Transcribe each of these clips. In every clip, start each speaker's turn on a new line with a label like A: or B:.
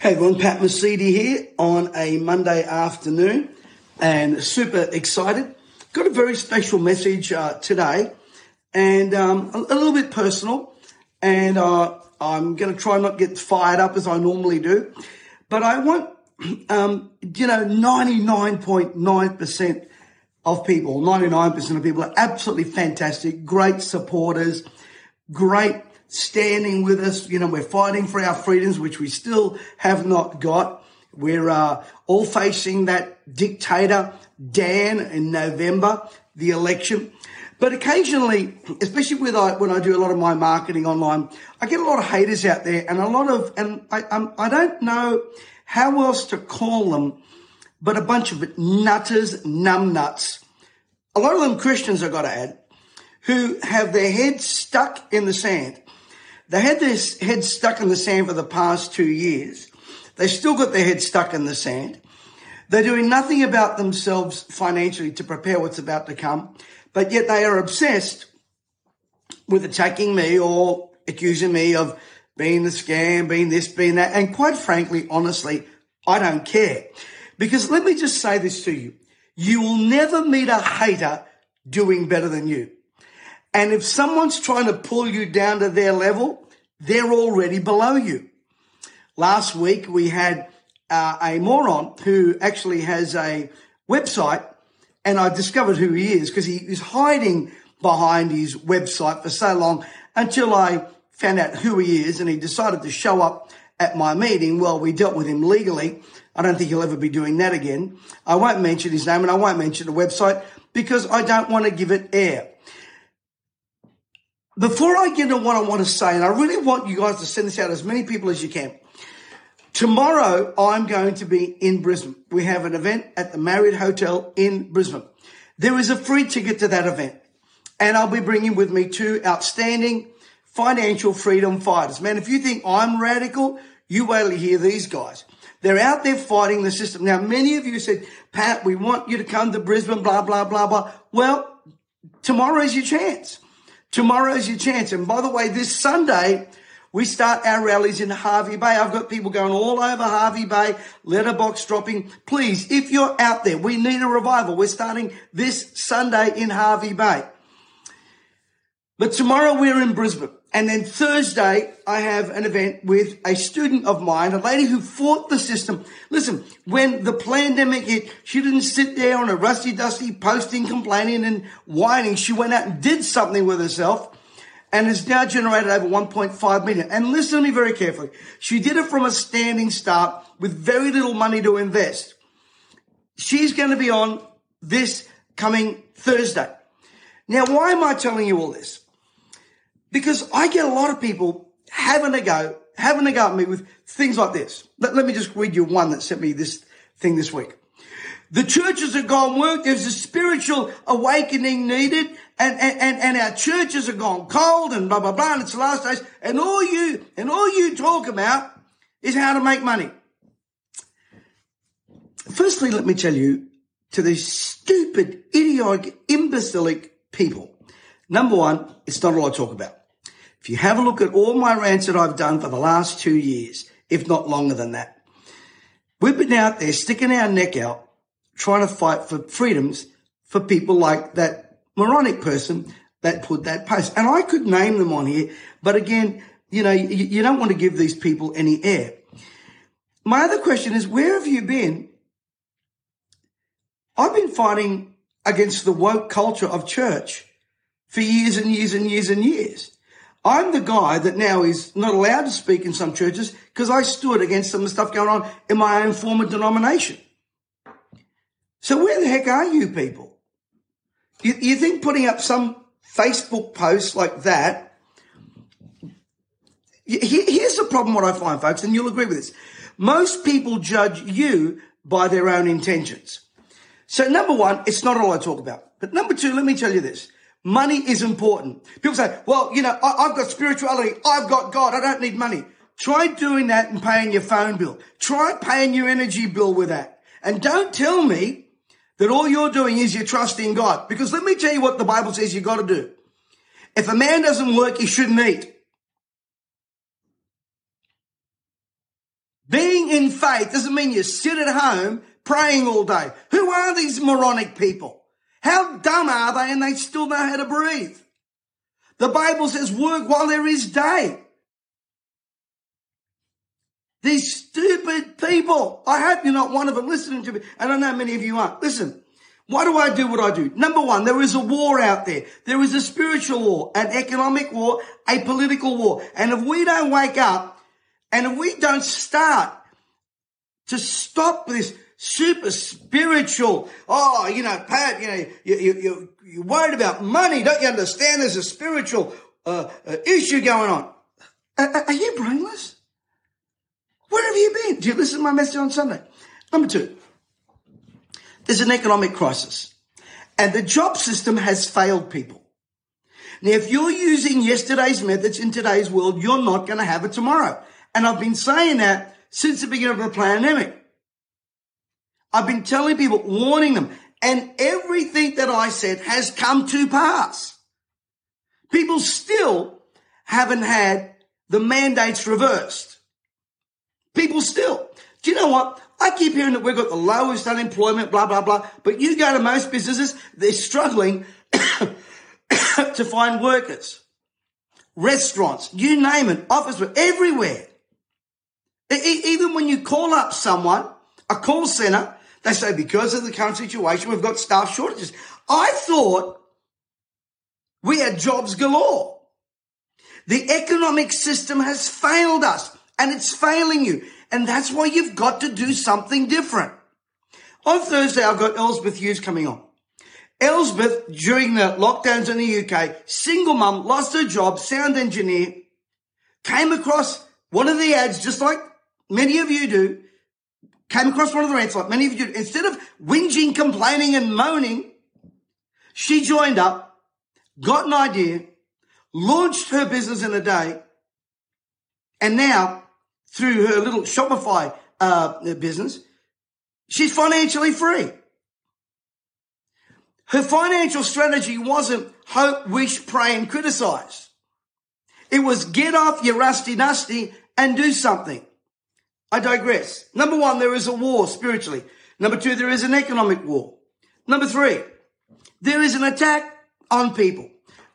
A: Hey everyone, Pat Mesiti here on a Monday afternoon and super excited. Got a very special message uh, today and um, a, a, little bit personal and uh, I'm going to try not get fired up as I normally do. But I want, um, you know, 99.9% of people, 99% of people are absolutely fantastic, great supporters, great standing with us. You know, we're fighting for our freedoms, which we still have not got. We're uh, all facing that dictator, Dan, in November, the election. But occasionally, especially with I, when I do a lot of my marketing online, I get a lot of haters out there and a lot of, and I, I don't know how else to call them, but a bunch of nutters, numbnuts. A lot of them Christians, I got to add, who have their heads stuck in the sand they had their heads stuck in the sand for the past two years. They still got their heads stuck in the sand. They're doing nothing about themselves financially to prepare what's about to come, but yet they are obsessed with attacking me or accusing me of being the scam, being this, being that. And quite frankly, honestly, I don't care. Because let me just say this to you. You will never meet a hater doing better than you. And if someone's trying to pull you down to their level, they're already below you. Last week we had uh, a moron who actually has a website and I discovered who he is because he is hiding behind his website for so long until I found out who he is and he decided to show up at my meeting. Well, we dealt with him legally. I don't think he'll ever be doing that again. I won't mention his name and I won't mention the website because I don't want to give it air. Before I get into what I want to say, and I really want you guys to send this out as many people as you can. Tomorrow, I'm going to be in Brisbane. We have an event at the Marriott Hotel in Brisbane. There is a free ticket to that event. And I'll be bringing with me two outstanding financial freedom fighters. Man, if you think I'm radical, you wait till you hear these guys. They're out there fighting the system. Now, many of you said, Pat, we want you to come to Brisbane, blah, blah, blah, blah. Well, tomorrow is your chance. Tomorrow's your chance. And by the way, this Sunday, we start our rallies in Hervey Bay. I've got people going all over Hervey Bay, letterbox dropping. Please, if you're out there, we need a revival. We're starting this Sunday in Hervey Bay. But tomorrow we're in Brisbane. And then Thursday, I have an event with a student of mine, a lady who fought the system. Listen, when the pandemic hit, she didn't sit there on a rusty dusty posting, complaining and whining. She went out and did something with herself and has now generated over 1.5 million. And listen to me very carefully. She did it from a standing start with very little money to invest. She's going to be on this coming Thursday. Now, why am I telling you all this? Because I get a lot of people having a go, having a go at me with things like this. Let, let me just read you one that sent me this thing this week. The churches have gone work. There's a spiritual awakening needed and, and, and, our churches have gone cold and blah, blah, blah. And it's the last days. And all you, and all you talk about is how to make money. Firstly, let me tell you to these stupid, idiotic, imbecilic people. Number one, it's not all I talk about. If you have a look at all my rants that I've done for the last two years, if not longer than that, we've been out there sticking our neck out, trying to fight for freedoms for people like that moronic person that put that post. And I could name them on here, but again, you know, you, you don't want to give these people any air. My other question is, where have you been? I've been fighting against the woke culture of church for years and years and years and years. I'm the guy that now is not allowed to speak in some churches because I stood against some of the stuff going on in my own former denomination. So where the heck are you people? You, you think putting up some Facebook post like that? Here's the problem what I find, folks, and you'll agree with this. Most people judge you by their own intentions. So number one, it's not all I talk about. But number two, let me tell you this. Money is important. People say, well, you know, I, have got spirituality. I've got God. I don't need money. Try doing that and paying your phone bill. Try paying your energy bill with that. And don't tell me that all you're doing is you're trusting God. Because let me tell you what the Bible says you got to do. If a man doesn't work, he shouldn't eat. Being in faith doesn't mean you sit at home praying all day. Who are these moronic people? How dumb are they and they still know how to breathe? The Bible says work while there is day. These stupid people. I hope you're not one of them listening to me. And I know many of you aren't. Listen, why do I do what I do? Number one, there is a war out there. There is a spiritual war, an economic war, a political war. And if we don't wake up and if we don't start to stop this super spiritual, oh, you know, Pat, you know, you, you, you, you're worried about money. Don't you understand there's a spiritual uh, uh, issue going on? Are, are you brainless? Where have you been? Do you listen to my message on Sunday? Number two, there's an economic crisis and the job system has failed people. Now, if you're using yesterday's methods in today's world, you're not going to have it tomorrow. And I've been saying that since the beginning of the pandemic. I've been telling people, warning them, and everything that I said has come to pass. People still haven't had the mandates reversed. People still. Do you know what? I keep hearing that we've got the lowest unemployment, blah, blah, blah. But you go to most businesses, they're struggling to find workers. Restaurants, you name it, office, everywhere. Even when you call up someone, a call center, they say because of the current situation, we've got staff shortages. I thought we had jobs galore. The economic system has failed us and it's failing you. And that's why you've got to do something different. On Thursday, I've got Elspeth Hughes coming on. Elspeth, during the lockdowns in the UK, single mum, lost her job, sound engineer, came across one of the ads, just like many of you do, came across one of the ads, like many of you. Instead of whinging, complaining, and moaning, she joined up, got an idea, launched her business in a day, and now through her little Shopify uh, business, she's financially free. Her financial strategy wasn't hope, wish, pray, and criticize. It was get off your rusty nasty and do something. I digress. Number one, there is a war spiritually. Number two, there is an economic war. Number three, there is an attack on people.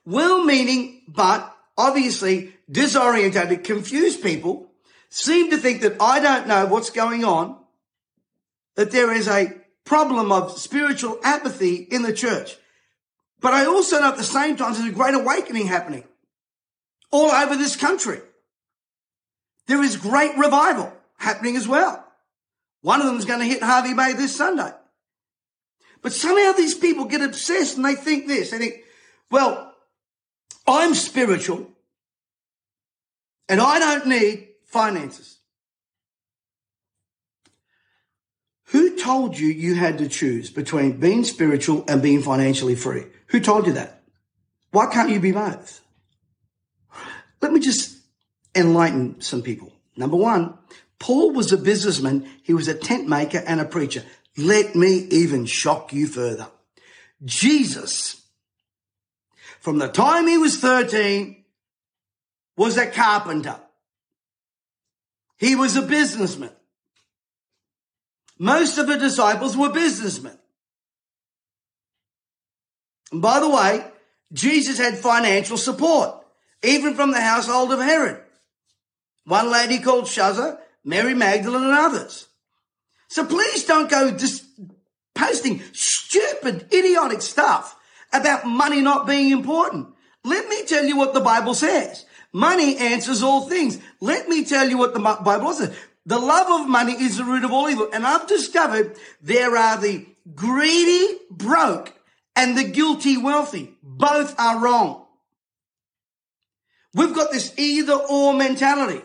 A: Well meaning, but obviously disorientated, confused people seem to think that I don't know what's going on, that there is a problem of spiritual apathy in the church. But I also know at the same time there's a great awakening happening all over this country. There is great revival happening as well. One of them is going to hit Hervey Bay this Sunday. But somehow these people get obsessed and they think this. They think, well, I'm spiritual and I don't need finances. Who told you you had to choose between being spiritual and being financially free? Who told you that? Why can't you be both? Let me just enlighten some people. Number one, Paul was a businessman. He was a tent maker and a preacher. Let me even shock you further. Jesus, from the time he was 13, was a carpenter. He was a businessman. Most of the disciples were businessmen. And by the way, Jesus had financial support, even from the household of Herod. One lady called Shazza, Mary Magdalene, and others. So please don't go just posting stupid, idiotic stuff about money not being important. Let me tell you what the Bible says. Money answers all things. Let me tell you what the Bible says. The love of money is the root of all evil. And I've discovered there are the greedy broke and the guilty wealthy. Both are wrong. We've got this either or mentality.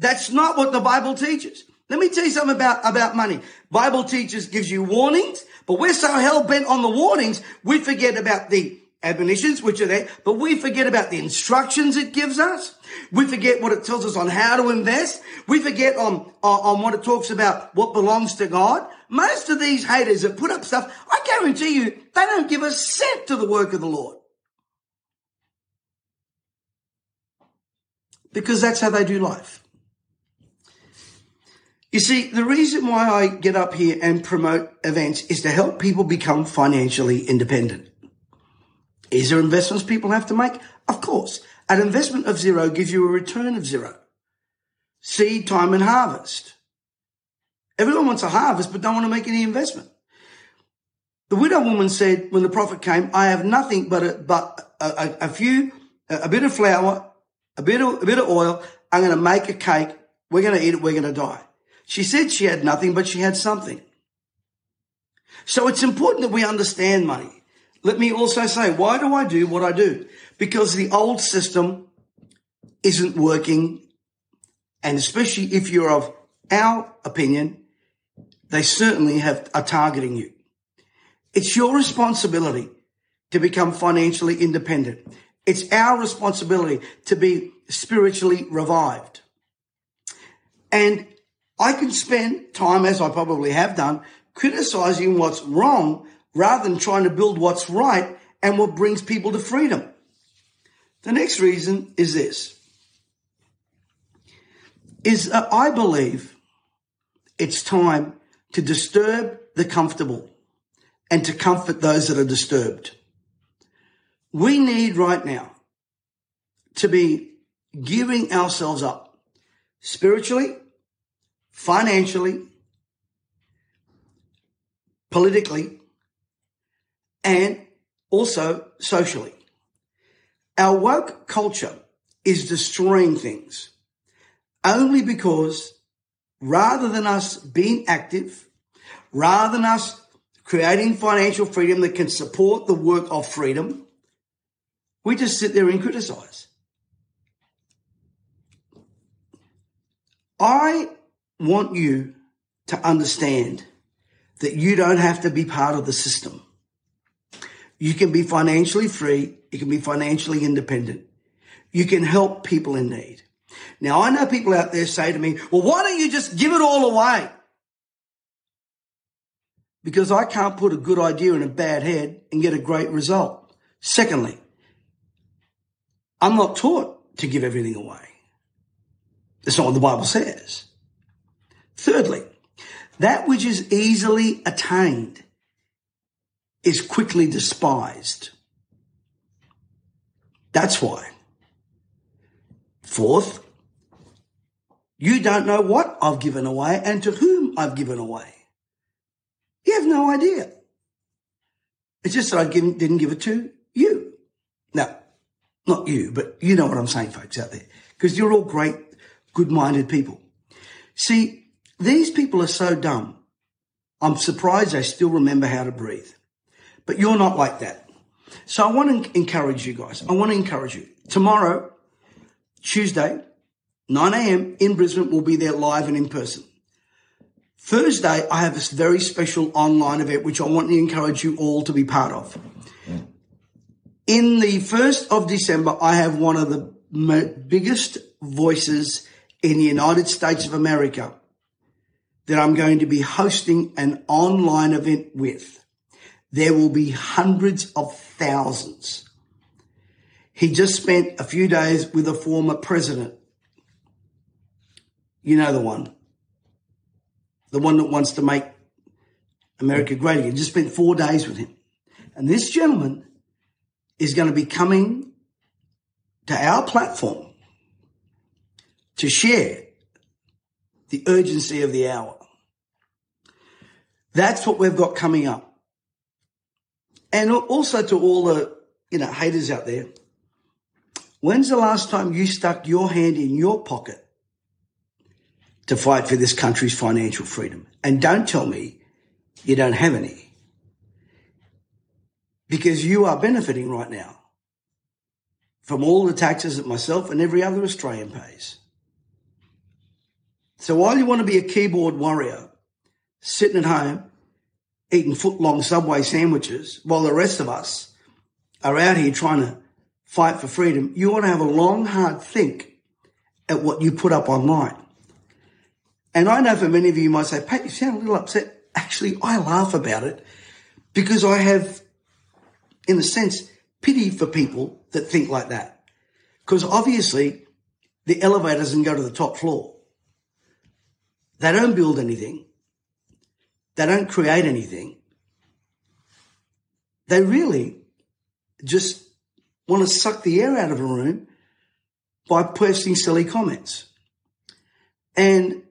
A: That's not what the Bible teaches. Let me tell you something about, about money. Bible teaches, gives you warnings, but we're so hell bent on the warnings, we forget about the admonitions, which are there, but we forget about the instructions it gives us. We forget what it tells us on how to invest. We forget on, on, on what it talks about what belongs to God. Most of these haters that put up stuff, I guarantee you, they don't give a cent to the work of the Lord. Because that's how they do life. You see, the reason why I get up here and promote events is to help people become financially independent. Is there investments people have to make? Of course. An investment of zero gives you a return of zero. Seed, time, and harvest. Everyone wants a harvest, but don't want to make any investment. The widow woman said when the prophet came, I have nothing but a, but a, a, a few, a, bit of flour, a bit of, a bit of oil. I'm going to make a cake. We're going to eat it. We're going to die. She said she had nothing, but she had something. So it's important that we understand money. Let me also say, why do I do what I do? Because the old system isn't working. And especially if you're of our opinion, they certainly have, are targeting you. It's your responsibility to become financially independent. It's our responsibility to be spiritually revived. And I can spend time, as I probably have done, criticizing what's wrong rather than trying to build what's right and what brings people to freedom. The next reason is this is uh, I believe it's time to disturb the comfortable and to comfort those that are disturbed. We need right now to be giving ourselves up spiritually, financially, politically, and also socially. Our woke culture is destroying things only because rather than us being active, rather than us creating financial freedom that can support the work of freedom, we just sit there and criticize. I want you to understand that you don't have to be part of the system. You can be financially free. You can be financially independent. You can help people in need. Now, I know people out there say to me, well, why don't you just give it all away? Because I can't put a good idea in a bad head and get a great result. Secondly, I'm not taught to give everything away. That's not what the Bible says. Thirdly, that which is easily attained is quickly despised. That's why. Fourth, you don't know what I've given away and to whom I've given away. You have no idea. It's just that I didn't give it to you. No, not you, but you know what I'm saying, folks out there, because you're all great, good-minded people. See, these people are so dumb. I'm surprised they still remember how to breathe. But you're not like that. So I want to encourage you guys. I want to encourage you. Tomorrow, Tuesday, 9 a.m. in Brisbane, we'll be there live and in person. Thursday, I have this very special online event, which I want to encourage you all to be part of. In the 1st of December, I have one of the biggest voices in the United States of America that I'm going to be hosting an online event with there will be hundreds of thousands. He just spent a few days with a former president. You know the one. The one that wants to make America great again. Just spent four days with him. And this gentleman is going to be coming to our platform to share the urgency of the hour. That's what we've got coming up. And also to all the, you know, haters out there. When's the last time you stuck your hand in your pocket to fight for this country's financial freedom? And don't tell me you don't have any. Because you are benefiting right now from all the taxes that myself and every other Australian pays. So while you want to be a keyboard warrior sitting at home eating foot long Subway sandwiches while the rest of us are out here trying to fight for freedom, you want to have a long, hard think at what you put up online. And I know for many of you, you might say, Pat, you sound a little upset. Actually, I laugh about it because I have, in a sense, pity for people that think like that. Because obviously, the elevator doesn't go to the top floor. They don't build anything. They don't create anything. They really just want to suck the air out of a room by posting silly comments. And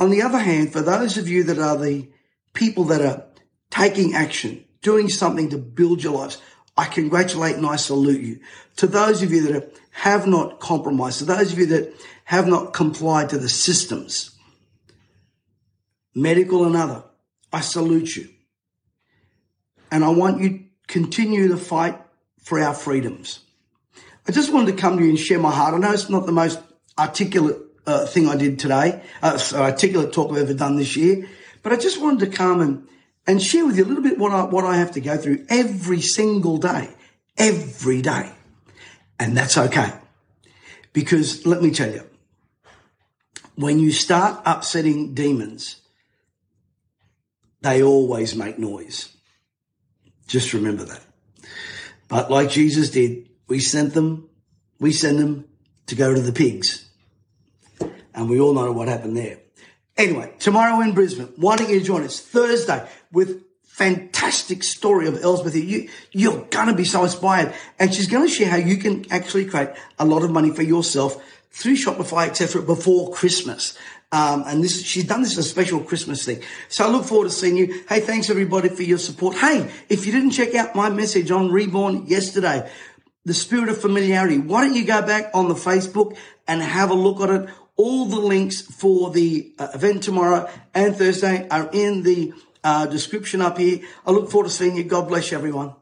A: on the other hand, for those of you that are the people that are taking action, doing something to build your lives, I congratulate and I salute you. To those of you that have not compromised, to those of you that have not complied to the systems, medical and other, I salute you. And I want you to continue to fight for our freedoms. I just wanted to come to you and share my heart. I know it's not the most articulate uh, thing I did today, uh, articulate talk I've ever done this year, but I just wanted to come and, and share with you a little bit what I, what I have to go through every single day, every day. And that's okay. Because let me tell you, when you start upsetting demons, they always make noise. Just remember that. But like Jesus did, we sent them, we send them to go to the pigs. And we all know what happened there. Anyway, tomorrow in Brisbane, why don't you join us Thursday with fantastic story of Elspeth. You, you're going to be so inspired. And she's going to share how you can actually create a lot of money for yourself through Shopify, etc. before Christmas. Um, and this, she's done this as a special Christmas thing. So I look forward to seeing you. Hey, thanks everybody for your support. Hey, if you didn't check out my message on Reborn yesterday, the spirit of familiarity, why don't you go back on the Facebook and have a look at it? All the links for the uh, event tomorrow and Thursday are in the uh, description up here. I look forward to seeing you. God bless you, everyone.